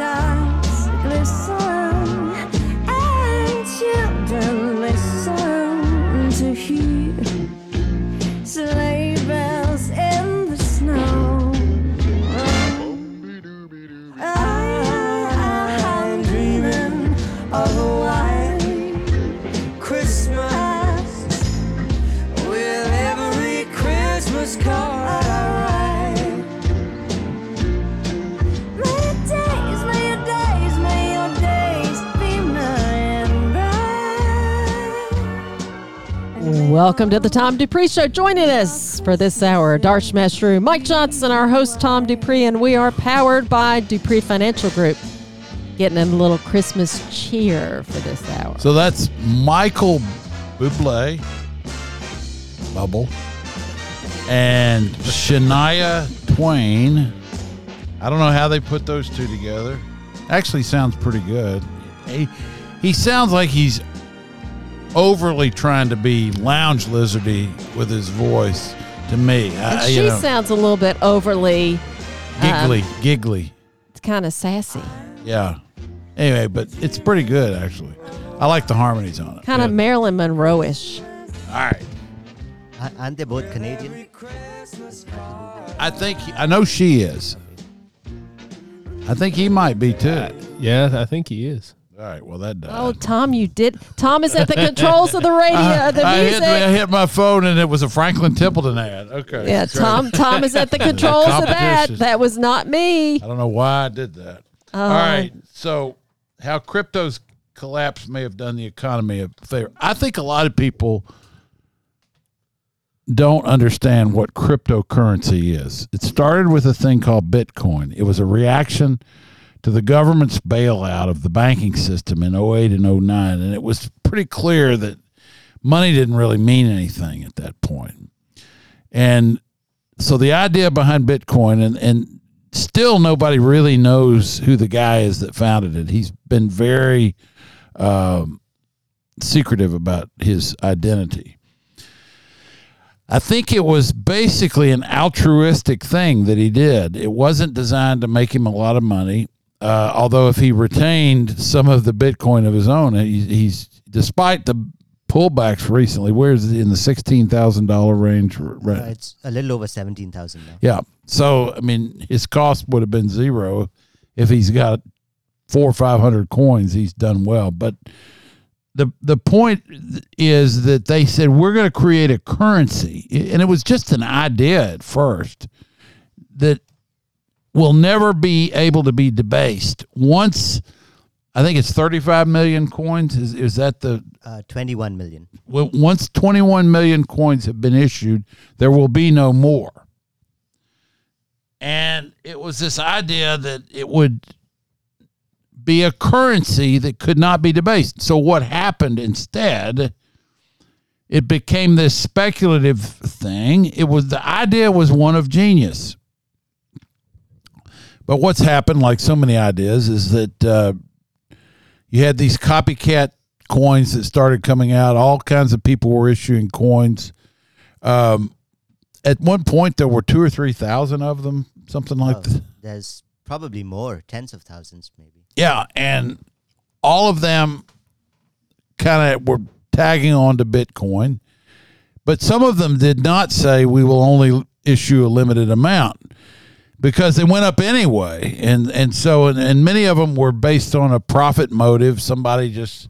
Treetops glisten Welcome to the Tom Dupree Show. Joining us for this hour, Darsh Mashru, Mike Johnson, our host, Tom Dupree, and we are powered by Dupree Financial Group. Getting in a little Christmas cheer for this hour. So that's Michael Bublé, Bubble, and Shania Twain. I don't know how they put those two together. Actually, sounds pretty good. He, he sounds like he's overly trying to be lounge lizardy with his voice to me. And I, she you know, sounds a little bit overly um, giggly, giggly. It's kind of sassy, Yeah. Anyway, but it's pretty good actually. I like the harmonies on it. kind of Marilyn Monroe ish. All right. A- Aren't they both Canadian? I think I know she is. I think he might be too. Yeah, I think he is. All right, well that does. Oh, Tom, you did. Tom is at the controls of the radio, the I hit, music. I hit my phone and it was a Franklin Templeton ad. Okay. Yeah, sorry. Tom. Tom is at the controls of that. That was not me. I don't know why I did that. Oh. All right. So, how crypto's collapse may have done the economy a favor. I think a lot of people don't understand what cryptocurrency is. It started with a thing called Bitcoin. It was a reaction to the government's bailout of the banking system in 08 and 09 and it was pretty clear that money didn't really mean anything at that point. And so the idea behind Bitcoin and and still nobody really knows who the guy is that founded it. He's been very um, secretive about his identity. I think it was basically an altruistic thing that he did. It wasn't designed to make him a lot of money. Uh, although if he retained some of the Bitcoin of his own, he, he's despite the pullbacks recently. Where's it in the sixteen thousand dollar range? Uh, it's a little over 17,000 now. Yeah. So I mean, his cost would have been zero if he's got four or five hundred coins. He's done well. But the the point is that they said we're going to create a currency, and it was just an idea at first that will never be able to be debased once. I think it's 35 million coins. Is is that the Uh, 21 million. well, once 21 million coins have been issued, there will be no more. And it was this idea that it would be a currency that could not be debased. So what happened instead? It became this speculative thing. It was the idea was one of genius. But what's happened, like so many ideas, is that uh, you had these copycat coins that started coming out. All kinds of people were issuing coins. Um, at one point, there were two or three thousand of them, something like Oh, that. there's probably more, tens of thousands maybe. Yeah, and all of them kind of were tagging on to Bitcoin, but some of them did not say we will only issue a limited amount because they went up anyway, and and so and, and many of them were based on a profit motive. Somebody just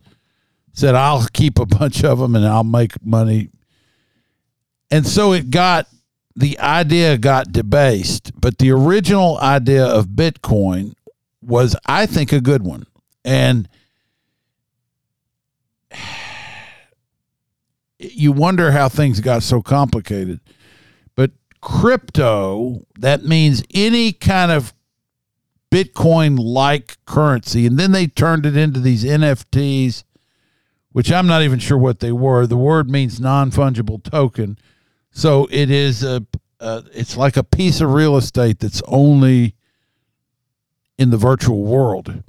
said, "I'll keep a bunch of them and I'll make money," and so it got the idea got debased, but the original idea of Bitcoin was, I think, a good one. And you wonder how things got so complicated. Crypto, that means any kind of Bitcoin like currency. And then they turned it into these NFTs, which I'm not even sure what they were. The word means non fungible token. So it is a, uh, it's like a piece of real estate that's only in the virtual world.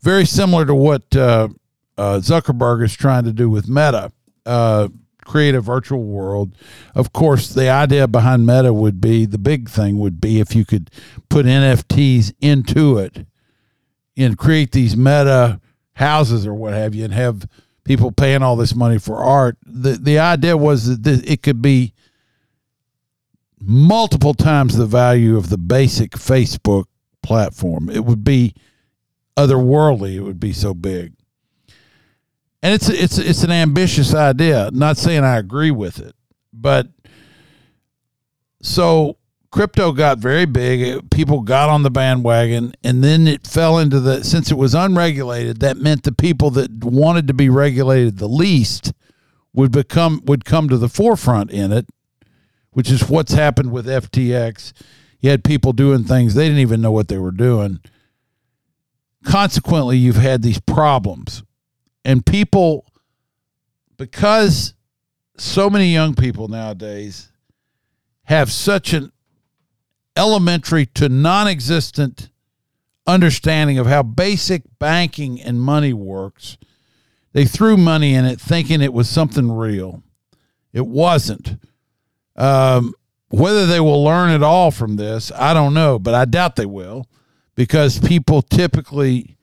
Very similar to what uh, uh, Zuckerberg is trying to do with Meta, uh, create a virtual world. Of course, the idea behind Meta would be the big thing would be if you could put NFTs into it and create these meta houses or what have you, and have people paying all this money for art. The the idea was that it could be multiple times the value of the basic Facebook platform. It would be otherworldly. It would be so big. And it's it's it's an ambitious idea. Not saying I agree with it, but so crypto got very big. People got on the bandwagon, and then it fell into the since it was unregulated. That meant the people that wanted to be regulated the least would become would come to the forefront in it, which is what's happened with FTX. You had people doing things they didn't even know what they were doing. Consequently, you've had these problems. And people, because so many young people nowadays have such an elementary to non existent understanding of how basic banking and money works, they threw money in it thinking it was something real. It wasn't. Um, whether they will learn at all from this, I don't know, but I doubt they will because people typically,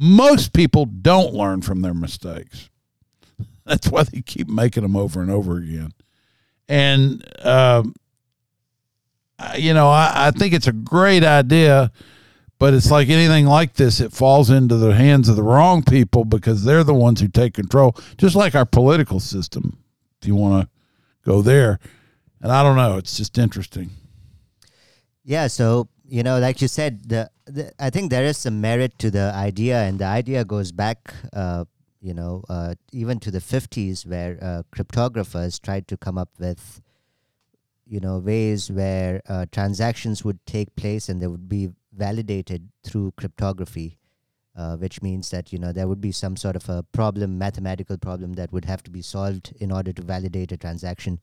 most people don't learn from their mistakes. That's why they keep making them over and over again. And, um, you know, I, I think it's a great idea, but it's like anything like this, it falls into the hands of the wrong people because they're the ones who take control, just like our political system, if you want to go there. And I don't know, it's just interesting. Yeah, so you know, like you said, the, the I think there is some merit to the idea, and the idea goes back, uh, you know, uh, even to the fifties, where uh, cryptographers tried to come up with, you know, ways where uh, transactions would take place and they would be validated through cryptography, uh, which means that you know there would be some sort of a problem, mathematical problem that would have to be solved in order to validate a transaction.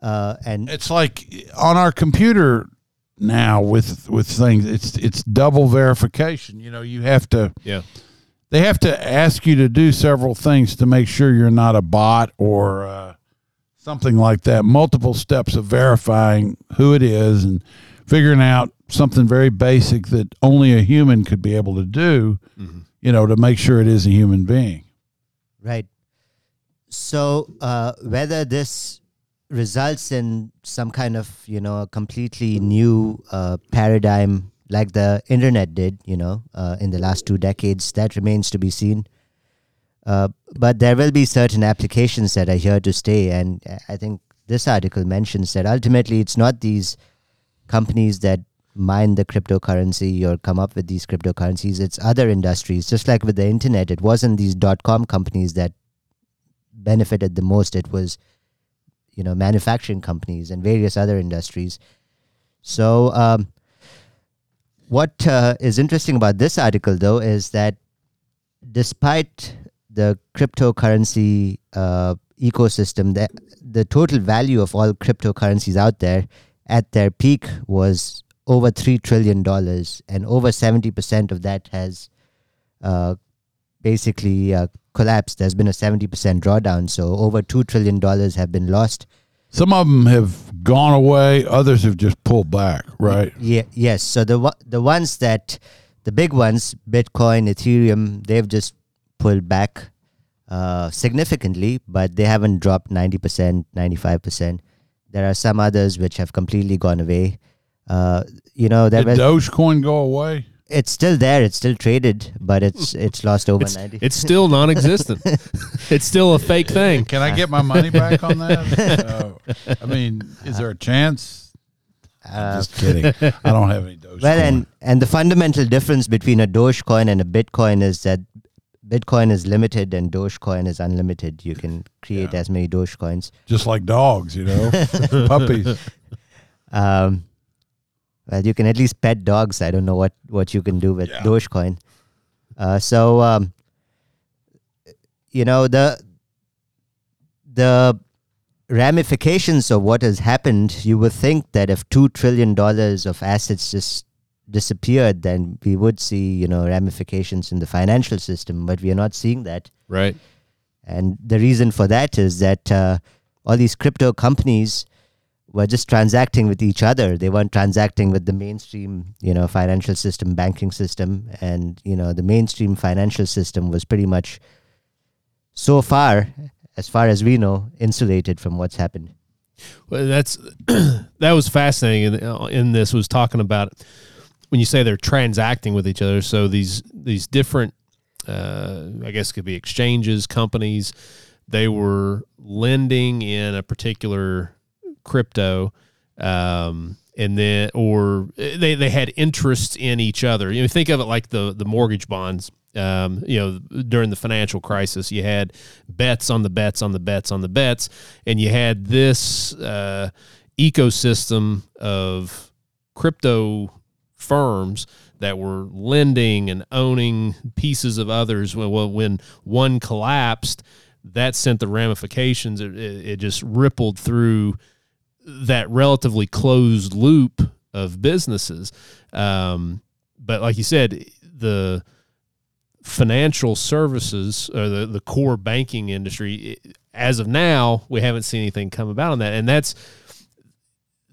Uh, and It's like on our computer now with with things it's it's double verification you know you have to Yeah. they have to ask you to do several things to make sure you're not a bot or uh, something like that multiple steps of verifying who it is and figuring out something very basic that only a human could be able to do you know to make sure it is a human being Right. So uh, whether this results in some kind of you know a completely new uh, paradigm like the internet did, you know, uh, in the last two decades, that remains to be seen. Uh, but there will be certain applications that are here to stay, and I think this article mentions that ultimately it's not these companies that mine the cryptocurrency or come up with these cryptocurrencies. It's other industries. Just like with the internet it wasn't these dot com companies that benefited the most. It was you know manufacturing companies and various other industries. So um, what uh, is interesting about this article though is that despite the cryptocurrency uh, ecosystem the, the total value of all cryptocurrencies out there at their peak was over $3 trillion and over 70% of that has uh, basically collapsed. There's been a 70% drawdown. So over $2 trillion have been lost. some of them have gone away others have just pulled back right Yeah, yes. So the the ones that the big ones, Bitcoin, Ethereum, they've just pulled back. uh, significantly, but they haven't dropped 90%, 95%. There are some others which have completely gone away. Uh, you know, there Did was, Dogecoin go away? It's still there, it's still traded, but it's it's lost over It's, 90 it's still non-existent. it's still a fake thing. Can I get my money back on that? Uh, I mean, is there a chance? Uh, Just kidding. I don't have any Dogecoin. Well, and and the fundamental difference between a Dogecoin and a Bitcoin is that Bitcoin is limited and Dogecoin is unlimited. You can create Yeah. as many Dogecoins. just like dogs, you know, puppies. Um, well, you can at least pet dogs. I don't know what what you can do with Yeah. Dogecoin. Uh, so um, you know the the ramifications of what has happened. You would think that if two trillion dollars of assets just disappeared, then we would see you know ramifications in the financial system. But we are not seeing that. Right. And the reason for that is that uh, all these crypto companies were just transacting with each other. They weren't transacting with the mainstream, you know, financial system, banking system, and you know, the mainstream financial system was pretty much, so far, as far as we know, insulated from what's happened. Well, that's that was fascinating. In, uh, in this was talking about when you say they're transacting with each other. So these these different, uh, I guess, could be exchanges, companies. They were lending in a particular crypto, um, and then or they they had interests in each other. You know, think of it like the the mortgage bonds. Um, you know, during the financial crisis, you had bets on the bets on the bets on the bets, and you had this uh, ecosystem of crypto firms that were lending and owning pieces of others. Well, when one collapsed, that sent the ramifications. It, it just rippled through that relatively closed loop of businesses. Um, but like you said, the financial services or the, the core banking industry, as of now, we haven't seen anything come about on that. And that's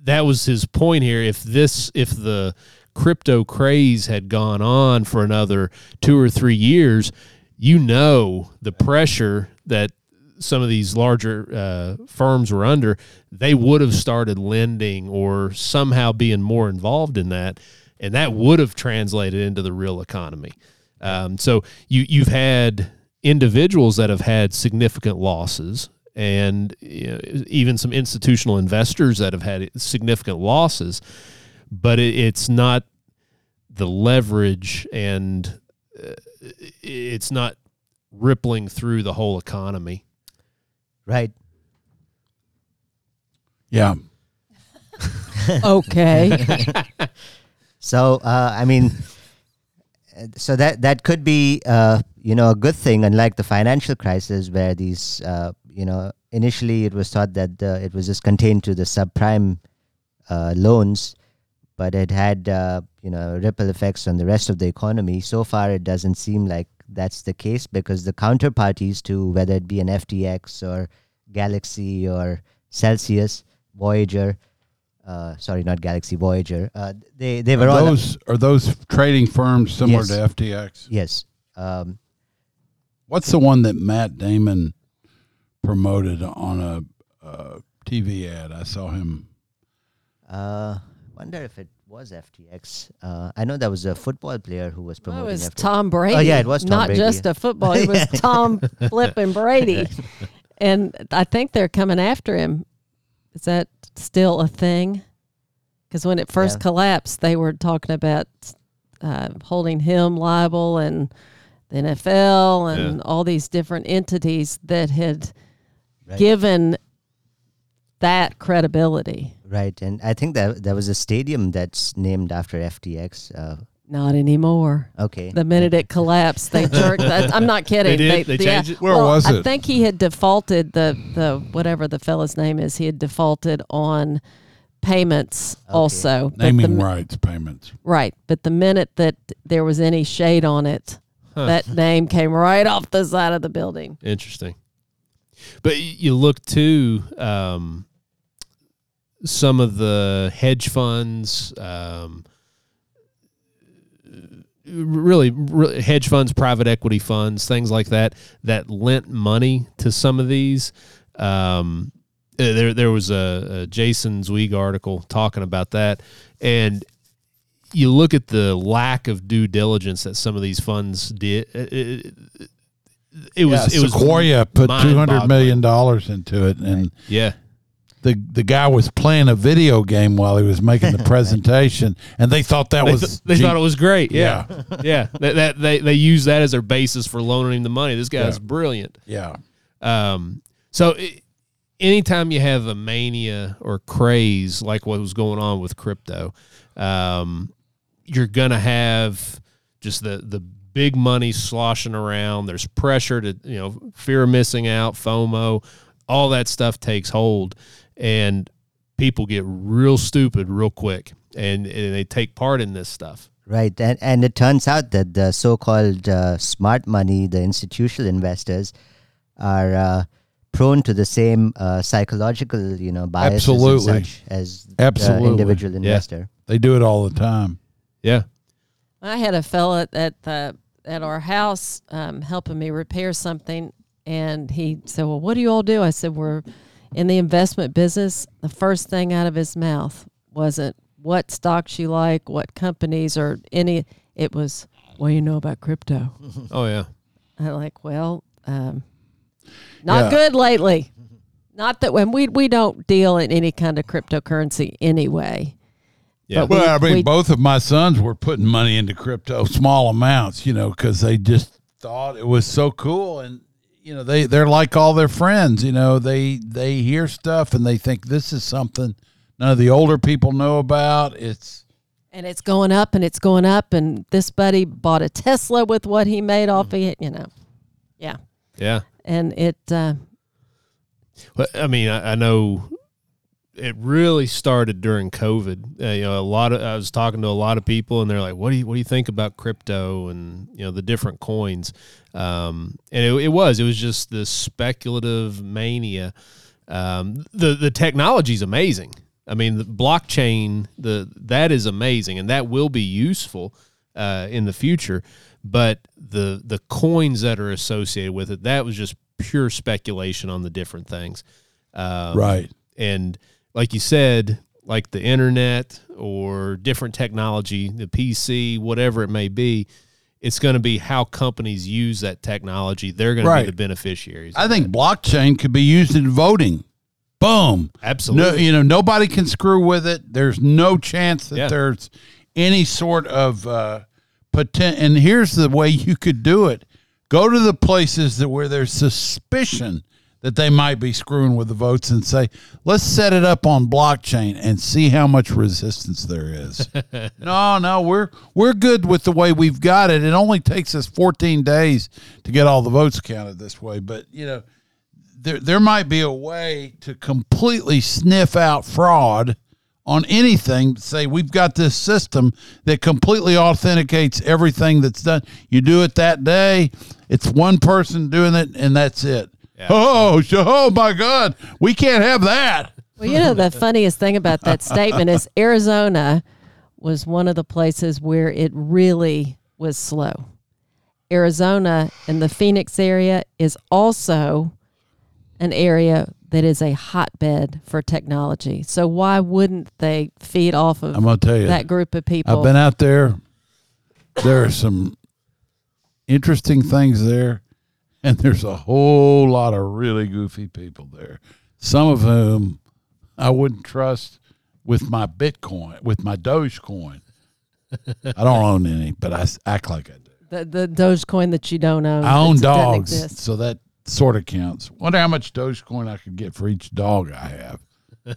that was his point here. If this, if the crypto craze had gone on for another two or three years, you know the pressure that some of these larger uh, firms were under, they would have started lending or somehow being more involved in that, and that would have translated into the real economy. Um, so you you've had individuals that have had significant losses, and you know, even some institutional investors that have had significant losses, but it, it's not the leverage and uh, it's not rippling through the whole economy. Right. Yeah. Okay. So uh, I mean, uh, so that that could be uh, you know a good thing, unlike the financial crisis where these uh, you know initially it was thought that uh, it was just contained to the subprime uh, loans, but it had uh, you know ripple effects on the rest of the economy. So far, it doesn't seem like that's the case because the counterparties to whether it be an FTX or Galaxy or Celsius, Voyager. Uh, sorry, not Galaxy Voyager. Uh, they they were Are all those are those trading firms similar Yes. to FTX? Yes. Um, What's the one that Matt Damon promoted on a uh, TV ad? I saw him. uh, wonder if it was FTX. Uh, I know that was a football player who was promoting was FTX. Tom Brady. Oh, yeah, it was Tom Not Brady, just a football. It was Tom flipping Brady. And I think they're coming after him. Is that still a thing? Because when it first Yeah. collapsed, they were talking about uh, holding him liable and the NFL and all these different entities that had Right. given that credibility. Right, and I think that there was a stadium that's named after FTX. Uh, Not anymore. okay. The minute it collapsed, they jerked. That, I'm not kidding. They did? They changed it? Where Well, was it? I think he had defaulted the the whatever the fella's name is. He had defaulted on payments also. Naming the, rights payments. right, but the minute that there was any shade on it, that name came right off the side of the building. Interesting. But you look to um, some of the hedge funds, um, really, really hedge funds, private equity funds, things like that that lent money to some of these. Um, uh, there, there was a, a Jason Zweig article talking about that, and you look at the lack of due diligence that some of these funds did. It, it, it was Yeah, it was Sequoia put two hundred million dollars into it, and Yeah, the the guy was playing a video game while he was making the presentation, and they thought that they, was th- they G- thought it was great. Yeah, yeah. That, that they they use that as their basis for loaning him the money. This guy's Yeah. brilliant. yeah. Um, so i anytime you have a mania or craze like what was going on with crypto, um, you're gonna have just the the big money sloshing around. There's pressure to you know fear of missing out, FOMO, all that stuff takes hold, and people get real stupid real quick, and, and they take part in this stuff. Right, and and it turns out that the so-called uh, smart money, the institutional investors, are uh, prone to the same uh, psychological, you know, biases and Absolutely. such as Absolutely. the individual investor. They do it all the time. Yeah. I had a fella at the at our house um, helping me repair something, and he said, "Well, what do you all do?" I said, "We're in the investment business." The first thing out of his mouth wasn't what stocks you like, what companies, or any. It was, "What do you know about crypto?" Oh yeah. I'm like, "Well, um, not Yeah. good lately." Not that when we we don't deal in any kind of cryptocurrency anyway. Yeah. But we- Well, I mean, we- both of my sons were putting money into crypto, small amounts, you know, because they just thought it was so cool, and you know, they they're like all their friends, you know, they they hear stuff and they think this is something none of the older people know about. It's and it's going up and it's going up and this buddy bought a tesla with what he made off of it you know yeah Yeah. and it uh, Well, I mean, I, I know it really started during COVID. Uh, you know, a lot of I was talking to a lot of people, and they're like, "What do you what do you think about crypto and you know the different coins?" Um, and it, it was it was just this speculative mania. Um, the the technology is amazing. I mean, the blockchain the that is amazing, and that will be useful uh, in the future. But the the coins that are associated with it that was just pure speculation on the different things. Um, right. and like you said, like the internet or different technology, the PC, whatever it may be, it's going to be how companies use that technology. They're going Right. to be the beneficiaries. I think blockchain could be used in voting. Boom. Absolutely. No, you know, nobody can screw with it. There's no chance that Yeah. there's any sort of uh, potent. And here's the way you could do it: go to the places that where there's suspicion that they might be screwing with the votes, and say, "Let's set it up on blockchain and see how much resistance there is." no, no, we're we're good with the way we've got it. It only takes us 14 days to get all the votes counted this way, but you know there there might be a way to completely sniff out fraud on anything say we've got this system that completely authenticates everything that's done you do it that day it's one person doing it and that's it oh oh my god. We can't have that. Well you know the funniest thing about that statement is arizona was one of the places where it really was slow. Arizona and the phoenix area is also an area that is a hotbed for technology. So why wouldn't they feed off of i'm gonna tell you that group of people? I've been out there. There are some interesting things there, and there's a whole lot of really goofy people there. Some of whom I wouldn't trust with my Bitcoin, with my Dogecoin. I don't own any, but I act like I do. the, the Dogecoin that you don't own. I own dogs, so that sort of counts. Wonder how much Dogecoin I could get for each dog I have.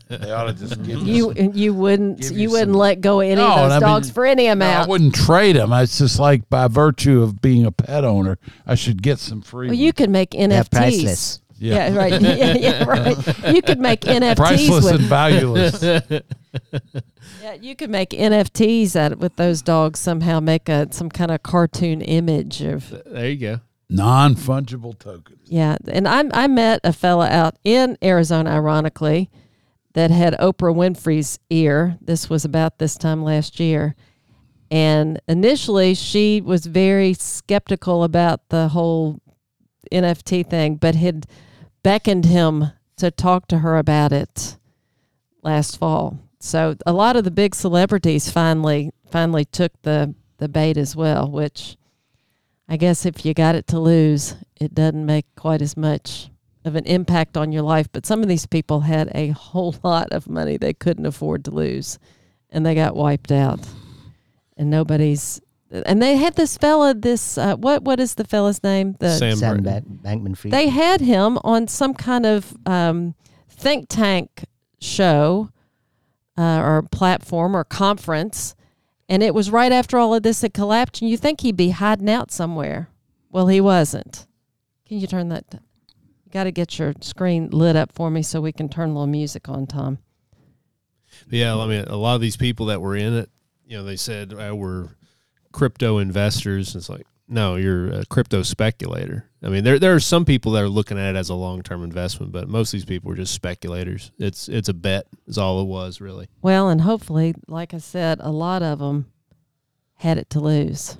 They ought to just give You some- you wouldn't you, you wouldn't some- let go of any No, of those I mean- dogs for any No, I wouldn't trade them. It's just like by virtue of being a pet owner, I should get some free. well, you could make They're NFTs. priceless. Yeah. Yeah. right. yeah, yeah, right. You could make NFTs priceless with and valueless. yeah, you could make NFTs out with those dogs somehow. Make a some kind of cartoon image of there you go. non fungible tokens. Yeah, and I I met a fella out in Arizona, ironically, that had Oprah Winfrey's ear. This was about this time last year, And initially, she was very skeptical about the whole NFT thing, but had beckoned him to talk to her about it last fall. So a lot of the big celebrities finally finally took the the bait as well, which I guess if you got it to lose, it doesn't make quite as much of an impact on your life. But some of these people had a whole lot of money they couldn't afford to lose, and they got wiped out. And nobody's. And they had this fella. This uh, what what is the fella's name? The Sam Sam Burton. Ba- Bankman Fried. they had him on some kind of um, think tank show uh, or platform or conference, and it was right after all of this had collapsed. And you think he'd be hiding out somewhere? Well, he wasn't. Can you turn that? You got to get your screen lit up for me so we can turn a little music on, Tom. Yeah, I mean, a lot of these people that were in it, you know, they said uh, we're crypto investors. It's like, no, you're a crypto speculator. I mean, there there are some people that are looking at it as a long term investment, but most of these people are just speculators. It's it's a bet. Is all it was really. Well, and hopefully, like I said, a lot of them had it to lose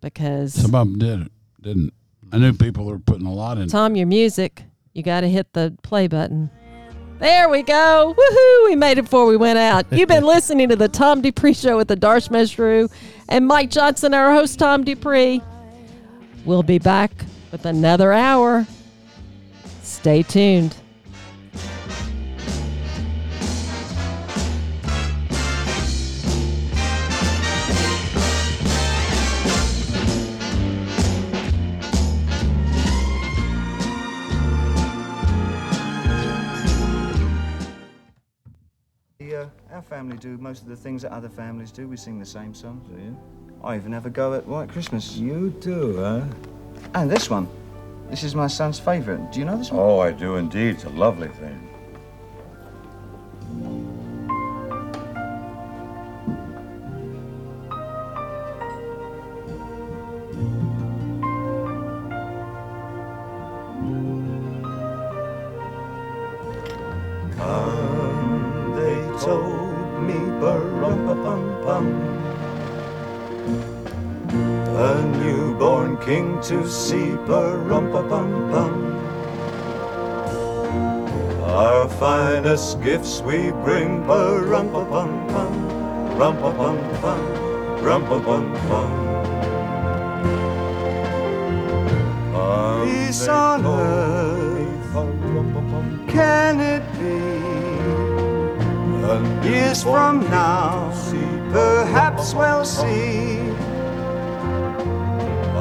because Some of them did it, didn't. I knew people were putting a lot in. Tom, your music, you got to hit the play button. There we go. Woohoo! We made it before we went out. You've been listening to the Tom Dupree Show with the Darsh Mashru and Mike Johnson, our host, Tom Dupree. We'll be back with another hour. Stay tuned. The, uh, our family do most of the things that other families do. We sing the same songs. Do you? I even have a go at White Christmas. You do, huh? And this one. This is my son's favourite. Do you know this one? Oh, I do indeed. It's a lovely thing. To see, bum bum Our finest gifts we bring, rum pa pum pum, rum pa pum pum, rum pa pum pum. Peace on earth, can it be? Years from now, perhaps we'll see.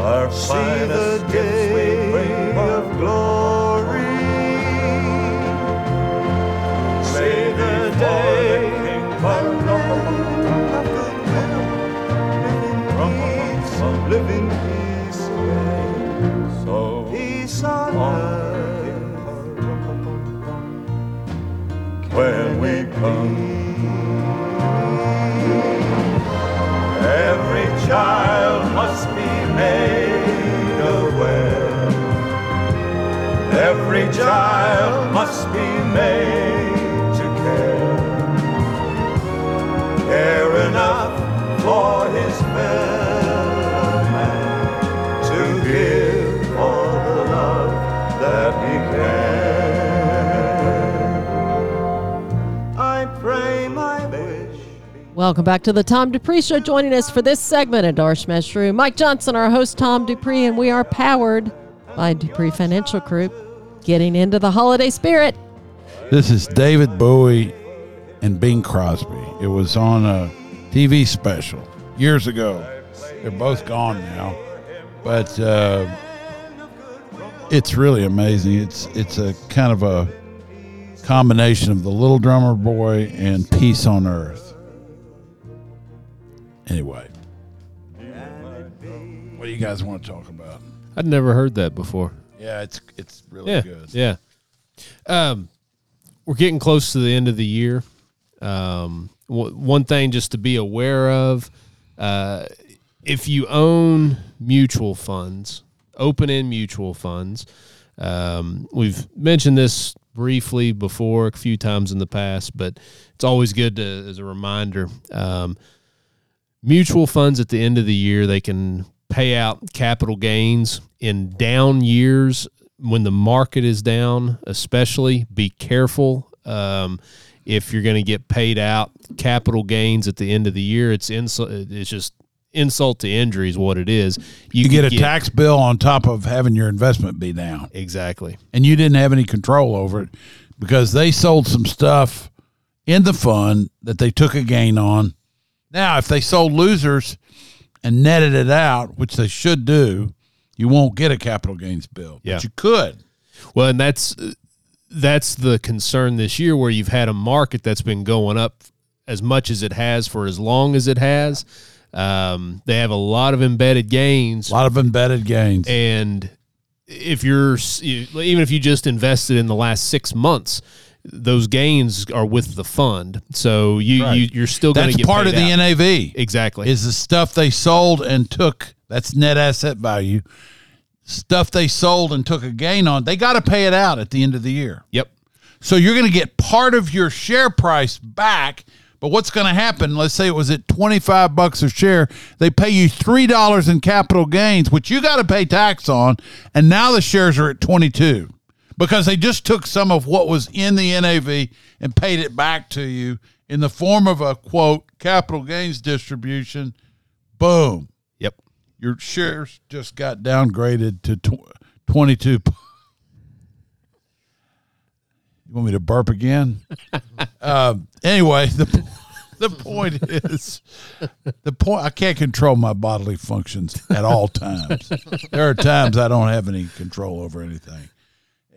Our see the day of glory. See the day of live in peace, away. so peace on earth when we come. Every child child must be made to care. Care enough for his fellow man to give all the love that he can. I pray my wish. Welcome back to the Tom Dupree Show. Joining us for this segment of Darsh Mashru, Mike Johnson, our host, Tom Dupree, and we are powered by Dupree Financial Group. Getting into the holiday spirit. This is David Bowie and Bing Crosby. It was on a TV special years ago. They're both gone now, but uh, it's really amazing. It's it's a kind of a combination of the Little Drummer Boy and Peace on Earth. Anyway, what do you guys want to talk about? I'd never heard that before. Yeah, it's it's really yeah, good. Yeah. Um, we're getting close to the end of the year. Um, w- one thing just to be aware of, uh, if you own mutual funds, open end mutual funds, um, we've mentioned this briefly before a few times in the past, but it's always good to, as a reminder. Um, mutual funds at the end of the year they can pay out capital gains in down years when the market is down especially. Be careful um, if you're going to get paid out capital gains at the end of the year. It's insult it's just insult to injury is what it is. You could get a tax bill on top of having your investment be down, exactly. And you didn't have any control over it because they sold some stuff in the fund that they took a gain on. Now, if they sold losers and netted it out, which they should do, you won't get a capital gains bill. Yeah. But you could. Well, and that's that's the concern this year, where you've had a market that's been going up as much as it has for as long as it has. Um, they have a lot of embedded gains, A lot of embedded gains. and if you're even if you just invested in the last six months, those gains are with the fund. So you, Right. you you're still going to get part of the out. NAV. exactly. is the stuff they sold and took. That's net asset value. Stuff they sold and took a gain on. They got to pay it out at the end of the year. yep. So you're going to get part of your share price back. But what's going to happen? Let's say it was at 25 bucks a share. They pay you $3 in capital gains, which you got to pay tax on. And now the shares are at 22 because they just took some of what was in the NAV and paid it back to you in the form of a quote capital gains distribution. Boom. Yep. Your shares just got downgraded to tw- 22. You want me to burp again? um, anyway, the the point is the point. I can't control my bodily functions at all times. there are times I don't have any control over anything.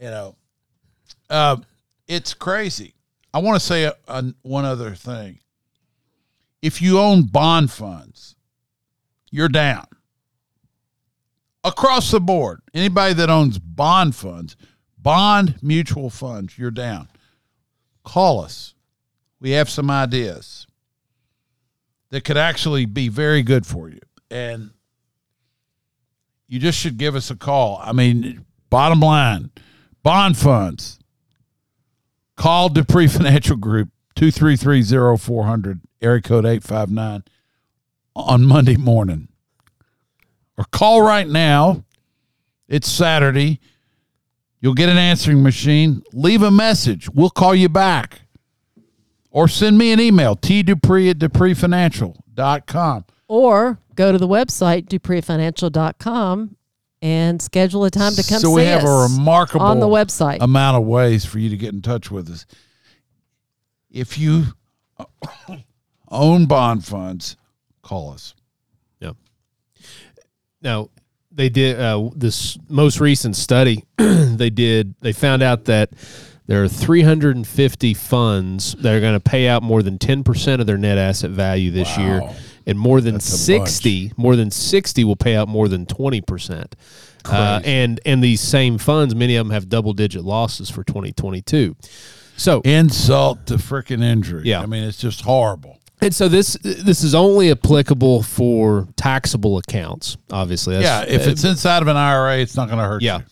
You know, uh, it's crazy. I want to say a, a, one other thing. If you own bond funds, you're down across the board. Anybody that owns bond funds, bond mutual funds, you're down. Call us. We have some ideas that could actually be very good for you. And you just should give us a call. I mean, bottom line, bond funds. Call Dupree Financial Group 233-0400, area code 859 on Monday morning or call right now. It's Saturday. You'll get an answering machine. Leave a message. We'll call you back. Or send me an email, tdupree at dupreefinancial.com. Or go to the website, dupreefinancial.com, and schedule a time to come so see we have a remarkable on the website. amount of ways for you to get in touch with us. If you own bond funds, call us. Yep. Now they did uh, this most recent study. they did. They found out that there are 350 funds that are going to pay out more than 10 percent of their net asset value this year, Wow. And more than That's a 60, more than 60 will pay out more than 20 percent. Uh, and and these same funds, many of them have double digit losses for 2022. So Insult to freaking injury. Yeah. I mean, it's just horrible. and so this this is only applicable for taxable accounts. Obviously, yeah, if it's inside of an IRA, it's not going to hurt Yeah, you.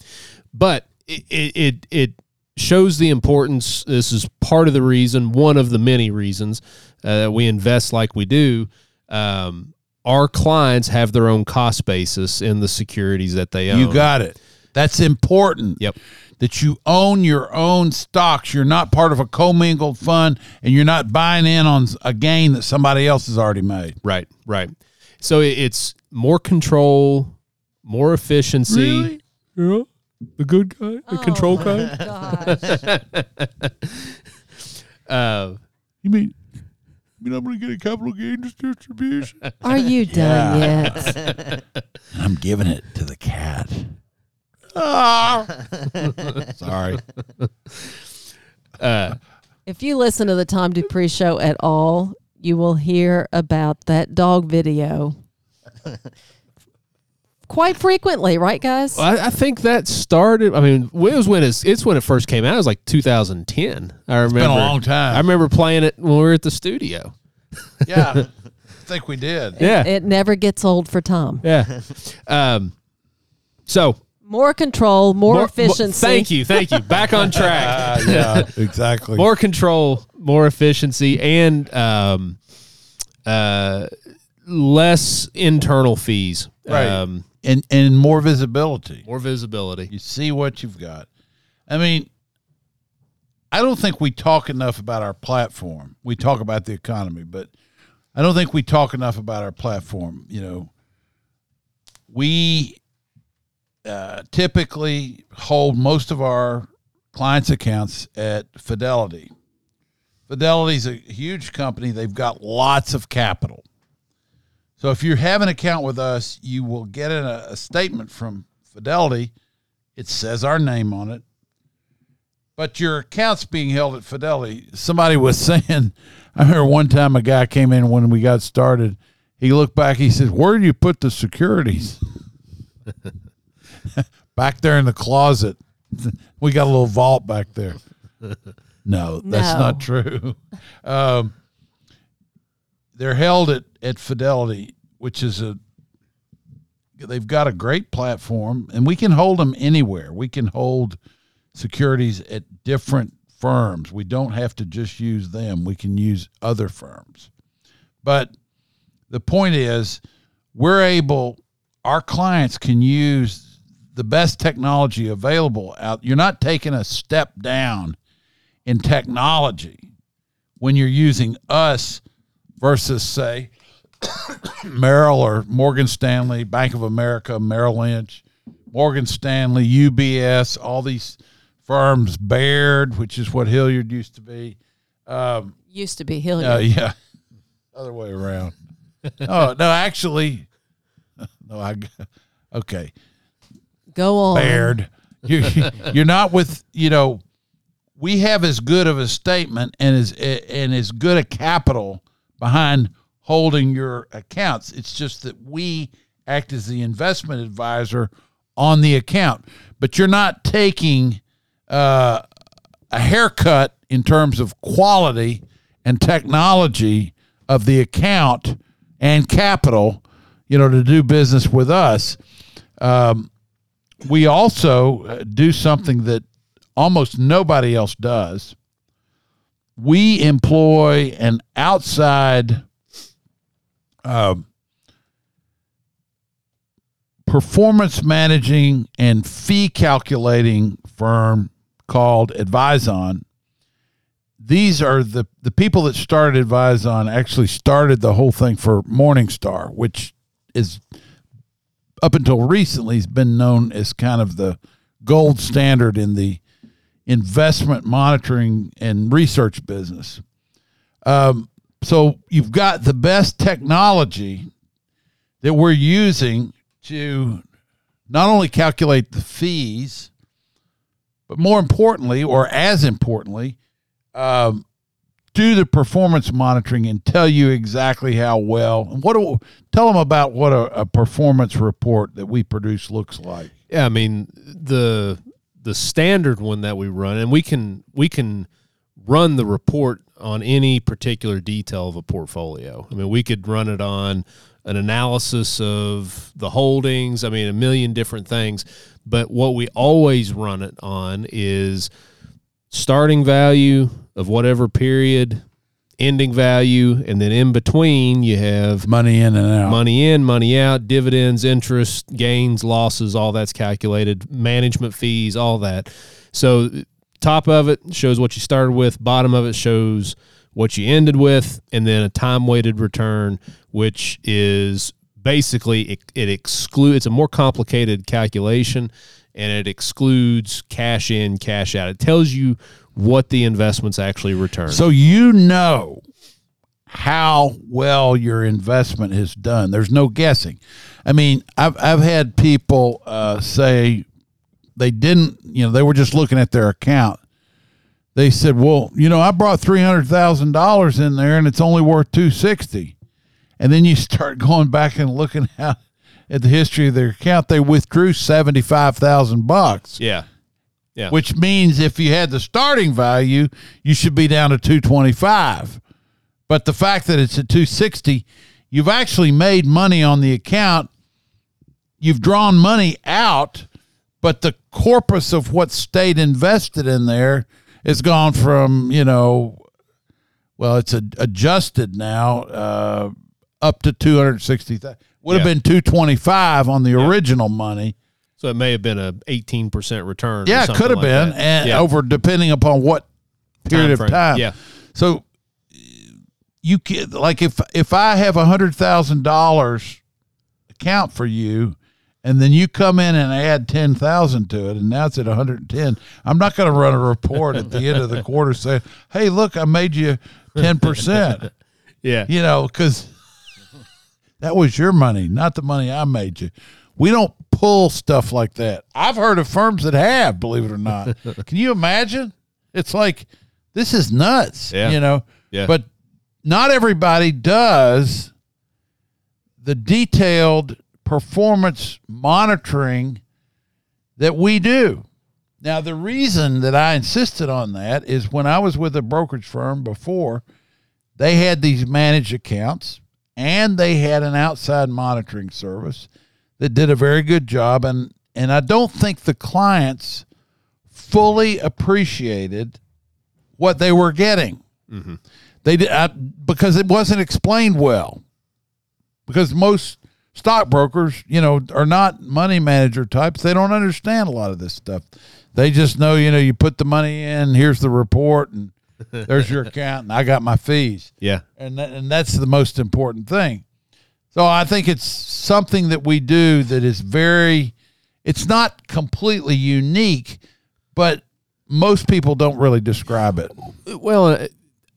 but it, it it shows the importance. This is part of the reason, one of the many reasons uh, that we invest like we do. Um, our clients have their own cost basis in the securities that they own. You got it. That's important. Yep. That you own your own stocks. You're not part of a commingled fund and you're not buying in on a gain that somebody else has already made. right, right. So it's more control, more efficiency. Yeah, the good guy, the control guy. Uh, You mean, you mean I'm going to get a capital gains distribution? Are you done Yeah. yet? I'm giving it to the cat. Ah. Sorry. uh, If you listen to the Tom Dupree show at all, you will hear about that dog video quite frequently, right, guys? I, I think that started. I mean, it was when it's, it's when it first came out. It was like 2010. I remember. been a long time. I remember playing it when we were at the studio. Yeah. I think we did. Yeah, It never gets old for Tom. yeah. Um, so More control, more, more- efficiency. thank you, thank you. Back on track. Ah, yeah, exactly. more control, more efficiency, and um, uh, less internal fees, Right. Um, and and more visibility. more visibility. You see what you've got. I mean, I don't think we talk enough about our platform. We talk about the economy, but I don't think we talk enough about our platform. You know, we uh, typically hold most of our clients' accounts at Fidelity. Fidelity's a huge company. They've got lots of capital. So if you have an account with us, you will get a, a statement from Fidelity. It says our name on it. But your account's being held at Fidelity. Somebody was saying, I remember one time a guy came in when we got started. He looked back, he said, Where do you put the securities? back there in the closet. We got a little vault back there. No, that's No. not true. Um, they're held at, at Fidelity, which is a they've got a great platform, and we can hold them anywhere. We can hold securities at different firms. We don't have to just use them. We can use other firms. But the point is, we're able. Our clients can use the best technology available out. You're not taking a step down in technology when you're using us versus say Merrill or Morgan Stanley, Bank of America, Merrill Lynch, Morgan Stanley, UBS, all these firms, Baird, which is what Hilliard used to be. Um, Used to be Hilliard. uh, yeah, other way around. oh no, actually, no, I okay. Go on. Baird. You, you're not with you know. We have as good of a statement and as and as good a capital behind holding your accounts. It's just that we act as the investment advisor on the account, but you're not taking uh, a haircut in terms of quality and technology of the account and capital, you know, to do business with us. Um, we also uh, do something that almost nobody else does. We employ an outside um, performance managing and fee calculating firm called Advyzon. These are the, the people that started Advyzon actually started the whole thing for Morningstar, which is up until recently has been known as kind of the gold standard in the investment monitoring and research business. Um, so you've got the best technology that we're using to not only calculate the fees, but more importantly, or as importantly, um, do the performance monitoring and tell you exactly how well. What do, tell them about what a, a performance report that we produce looks like. Yeah, I mean the the standard one that we run, and we can we can run the report on any particular detail of a portfolio. I mean, we could run it on an analysis of the holdings. I mean, a million different things. But what we always run it on is starting value of whatever period, ending value, and then in between you have Money in and out. money in, money out, dividends, interest, gains, losses, all that's calculated, management fees, all that. So top of it shows what you started with, bottom of it shows what you ended with, and then a time weighted return, which is basically it, it excludes it's a more complicated calculation and it excludes cash in, cash out. It tells you what the investments actually return. So you know how well your investment has done. There's no guessing. I mean, I've I've had people uh, say they didn't, you know, they were just looking at their account. They said, "Well, you know, I brought three hundred thousand dollars in there, and it's only worth two sixty. And then you start going back and looking at at the history of their account. They withdrew seventy five thousand bucks yeah. Yeah. which means if you had the starting value, you should be down to 225. But the fact that it's at 260, you've actually made money on the account. You've drawn money out, but the corpus of what state invested in there has gone from, you know, well, it's a, adjusted now. Uh, up to two hundred sixty thousand. Would have been two twenty five on the original money. So it may have been a 18% return. Yeah, it could have like been, that. and Yeah. over depending upon what period of frame. time. Yeah. So you can like if if I have a hundred thousand dollars account for you, and then you come in and add ten thousand to it, and now it's at one hundred and ten. I'm not going to run a report at the end of the quarter saying, "Hey, look, I made you ten percent." Yeah. You know, because that was your money, not the money I made you. We don't pull stuff like that. I've heard of firms that have, believe it or not. Can you imagine? It's like this is nuts. Yeah. You know. Yeah. But not everybody does the detailed performance monitoring that we do. Now, the reason that I insisted on that is when I was with a brokerage firm before, they had these managed accounts and they had an outside monitoring service that did a very good job and and I don't think the clients fully appreciated what they were getting. Mm-hmm. They did I, because it wasn't explained well. Because most stockbrokers, you know, are not money manager types. They don't understand a lot of this stuff. They just know, you know, you put the money in, here's the report, and there's your account, and I got my fees Yeah. and that, and that's the most important thing. So I think it's something that we do that is very it's not completely unique, but most people don't really describe it. Well, uh,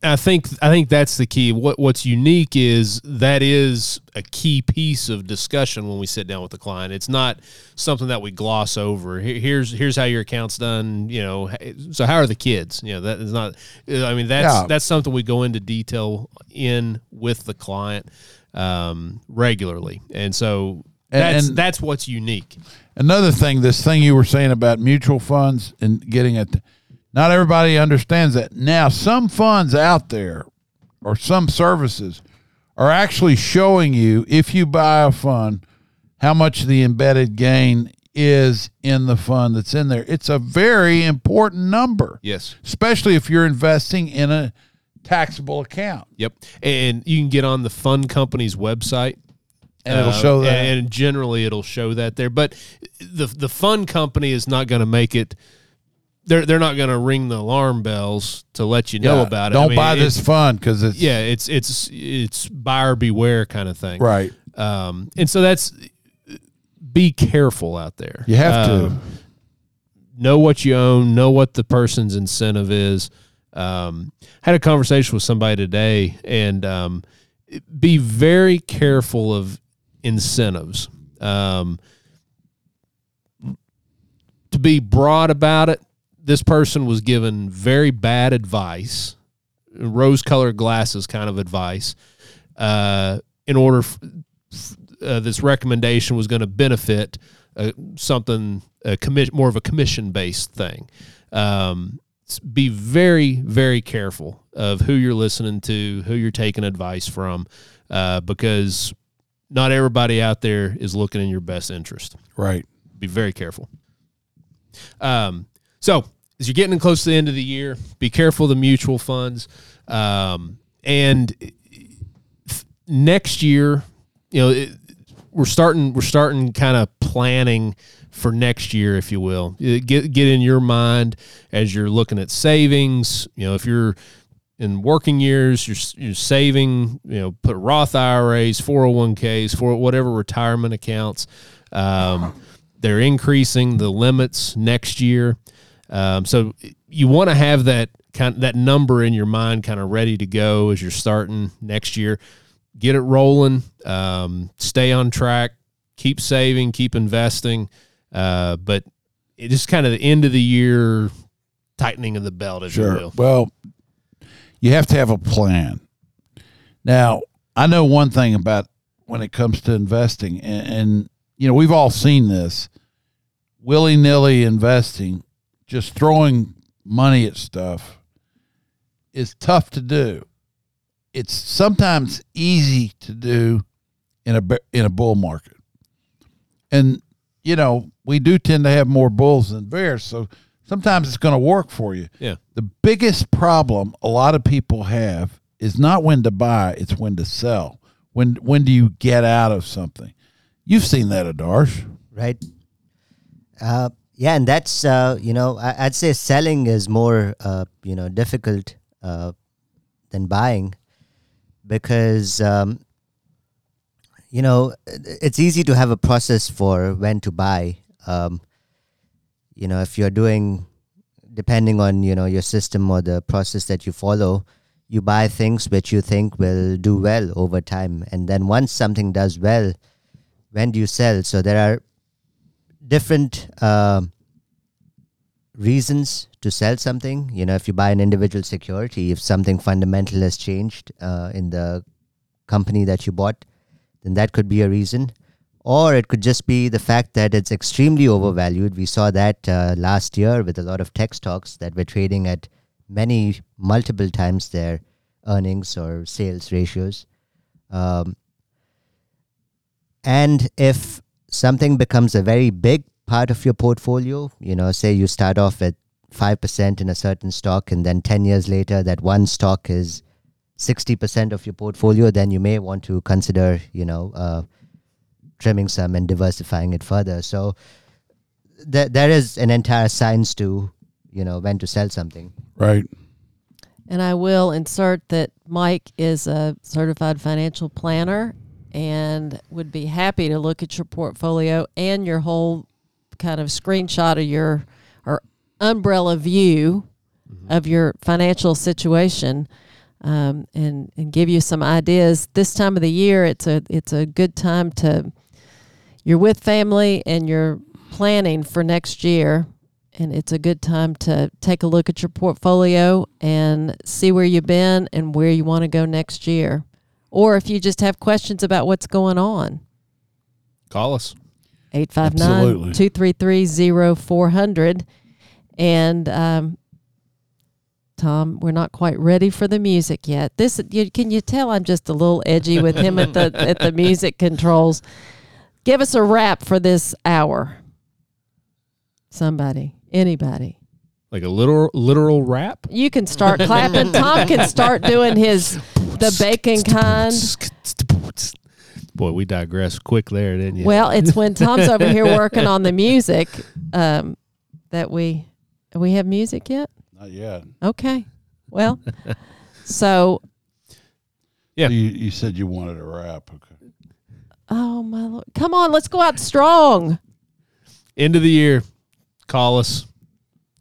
I think I think that's the key. What what's unique is that is a key piece of discussion when we sit down with the client. It's not something that we gloss over. Here's here's how your account's done. You know, so how are the kids? You know, that is not. I mean, that's Yeah. that's something we go into detail in with the client um, regularly, and so And- that's and- that's what's unique. Another thing, this thing you were saying about mutual funds and getting it, not everybody understands that. Now, some funds out there or some services are actually showing you if you buy a fund how much the embedded gain is in the fund that's in there. It's a very important number, Yes. especially if you're investing in a taxable account. Yep. And you can get on the fund company's website And it'll Uh, show that. and generally it'll show that there. But the the fund company is not going to make it. They're they're not going to ring the alarm bells to let you know Yeah, about it. Don't I mean, buy this fund because it's Yeah, it's it's it's buyer beware kind of thing. right. Um, and so that's be careful out there. You have to. Um, know what you own, know what the person's incentive is. Um, had a conversation with somebody today, and um, be very careful of incentives. Um, to be broad about it, this person was given very bad advice, rose colored glasses kind of advice, uh, in order. F- f- uh, this recommendation was going to benefit uh, something a commission more of a commission based thing. Um, be very very careful of who you're listening to, who you're taking advice from, uh, because not everybody out there is looking in your best interest. Right. Be very careful. Um, so as you're getting close to the end of the year, be careful of the mutual funds. Um, and next year, you know, it, we're starting we're starting kind of planning for next year, if you will. You Get get in your mind as you're looking at savings. You know, if you're in working years, you're you're saving. You know, put Roth IRAs, 401ks, for whatever retirement accounts. Um, they're increasing the limits next year, um, so you want to have that kind that number in your mind, kind of ready to go as you're starting next year get it rolling, um, stay on track, keep saving, keep investing. Uh, but it is just kind of the end of the year tightening of the belt, if you Sure. will. Well, you have to have a plan. Now, I know one thing about when it comes to investing, and, and you know, we've all seen this willy nilly investing, just throwing money at stuff is tough to do. It's sometimes easy to do in a in a bull market. And you know, we do tend to have more bulls than bears, so sometimes it's going to work for you. Yeah. The biggest problem a lot of people have is not when to buy, it's when to sell. When When when do you get out of something? You've seen that, Adarsh. right? Uh, yeah, and that's uh, you know I, I'd say selling is more uh, you know difficult uh, than buying because um, you know it's easy to have a process for when to buy. Um, you know, if you're doing depending on you know your system or the process that you follow, you buy things which you think will do well over time, and then once something does well, when do you sell? So there are different um reasons to sell something. You know, if you buy an individual security, if something fundamental has changed uh, in the company that you bought, then that could be a reason. Or it could just be the fact that it's extremely overvalued. We saw that uh, last year with a lot of tech stocks that were trading at many multiple times their earnings or sales ratios. Um, and if something becomes a very big part of your portfolio, you know, say you start off at 5% in a certain stock and then 10 years later that one stock is 60% of your portfolio, then you may want to consider, you know, uh, trimming some and diversifying it further. So there, there is an entire science to, you know, when to sell something. Right. And I will insert that Mike is a certified financial planner and would be happy to look at your portfolio and your whole kind of screenshot of your or umbrella view of your financial situation um, and and give you some ideas. This time of the year, it's a it's a good time to you're with family and you're planning for next year and it's a good time to take a look at your portfolio and see where you've been and where you want to go next year. Or if you just have questions about what's going on, Call us. 859-233-0400. And um, Tom, we're not quite ready for the music yet. This you, can you tell I'm just a little edgy with him at the at the music controls. Give us a rap for this hour. Somebody, anybody. Like a literal literal rap. You can start clapping. Tom can start doing his the bacon kind. Boy, we digress quick there, didn't you? Well, it's when Tom's over here working on the music um, that we we have music yet. Not yet. Okay, well, so Yeah. So you, you said you wanted a rap. Okay. oh my lord, come on, let's go out strong. End of the year. Call us.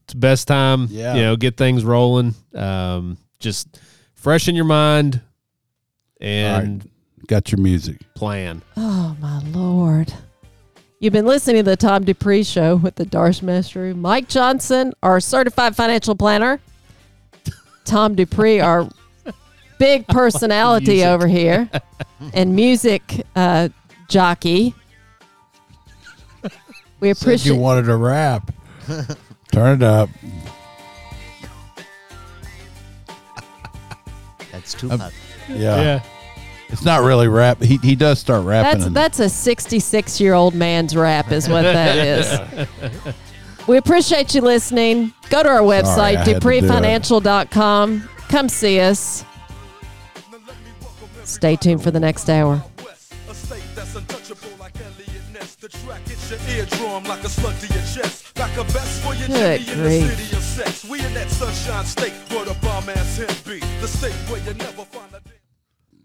It's best time. Yeah. You know, get things rolling. Um, just freshen your mind and Got your music. plan. Oh my lord. You've been listening to the Tom Dupree Show with Adarsh Mashru, Mike Johnson, our certified financial planner, Tom Dupree, our big personality Music. over here, and music uh, jockey. We Said you wanted a rap. Turn it up. That's too Um, much. Yeah. It's not really rap. He he does start rapping. That's and- that's a 66 year old man's rap, is what that is. We appreciate you listening. Go to our Sorry, I website, had to do dupreefinancial.com. Come see us. Stay tuned for the next hour. A state that's untouchable like Eliot Ness. The track hits your eardrum like a slug to your chest. Like a vest for your Good in the city of sex. We in that sunshine state where the bomb ass him be. The state where you never find